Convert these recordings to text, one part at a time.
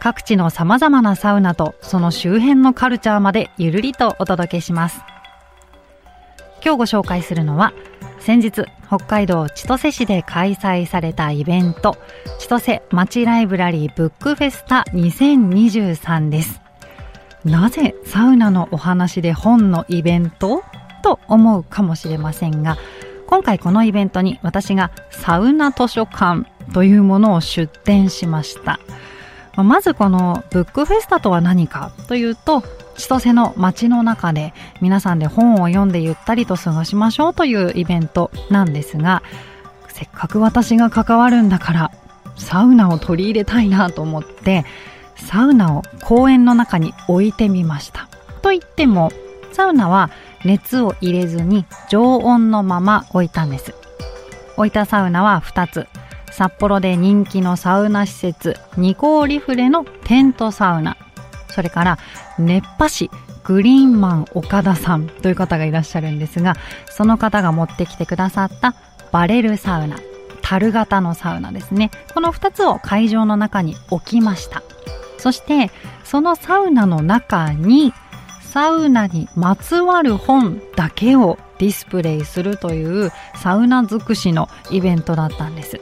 各地の様々なサウナとその周辺のカルチャーまでゆるりとお届けします。今日ご紹介するのは先日北海道千歳市で開催されたイベント千歳町ライブラリーブックフェスタ2023です。なぜサウナのお話で本のイベントと思うかもしれませんが今回このイベントに私がサウナ図書館というものを出展しました。まずこのブックフェスタとは何かというと千歳の街の中で皆さんで本を読んでゆったりと過ごしましょうというイベントなんですがせっかく私が関わるんだからサウナを取り入れたいなと思ってサウナを公園の中に置いてみました。と言ってもサウナは熱を入れずに常温のまま置いたんです。置いたサウナは2つ。札幌で人気のサウナ施設ニコーリフレのテントサウナ。それから熱波師グリーンマン岡田さんという方がいらっしゃるんですがその方が持ってきてくださったバレルサウナ樽型のサウナですね。この2つを会場の中に置きました。そしてそのサウナの中にサウナにまつわる本だけをディスプレイするというサウナ尽くしのイベントだったんです。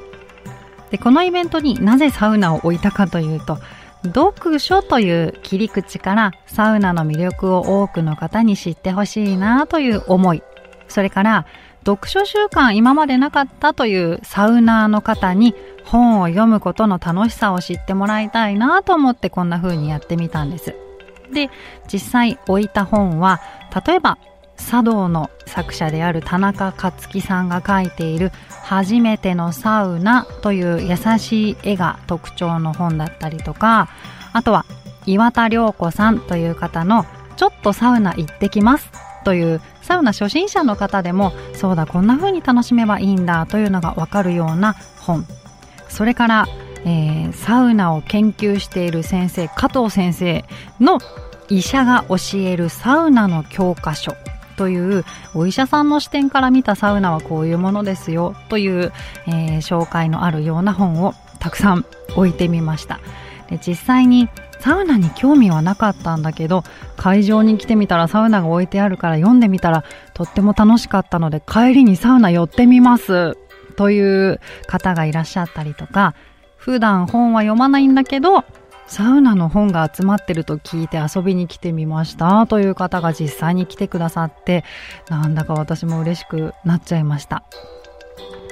でこのイベントになぜサウナを置いたかというと読書という切り口からサウナの魅力を多くの方に知ってほしいなという思いそれから読書習慣今までなかったというサウナーの方に本を読むことの楽しさを知ってもらいたいなと思ってこんな風にやってみたんです。で、実際置いた本は例えば茶道の作者である田中克樹さんが書いている初めてのサウナという優しい絵が特徴の本だったりとか、あとは岩田涼子さんという方のちょっとサウナ行ってきますというサウナ初心者の方でもそうだこんな風に楽しめばいいんだというのがわかるような本。それから、えー、サウナを研究している先生加藤先生の医者が教えるサウナの教科書。というお医者さんの視点から見たサウナはこういうものですよという、えー、紹介のあるような本をたくさん置いてみました。で実際にサウナに興味はなかったんだけど会場に来てみたらサウナが置いてあるから読んでみたらとっても楽しかったので帰りにサウナ寄ってみますという方がいらっしゃったりとか普段本は読まないんだけどサウナの本が集まってると聞いて遊びに来てみましたという方が実際に来てくださってなんだか私も嬉しくなっちゃいました。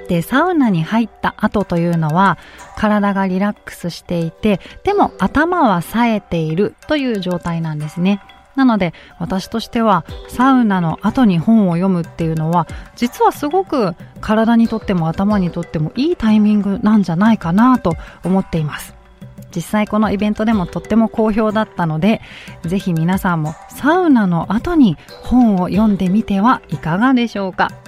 でサウナに入った後というのは体がリラックスしていてでも頭は冴えているという状態なんですね。なので私としてはサウナの後に本を読むっていうのは実はすごく体にとっても頭にとってもいいタイミングなんじゃないかなと思っています。実際このイベントでもとっても好評だったのでぜひ皆さんもサウナの後に本を読んでみてはいかがでしょうか。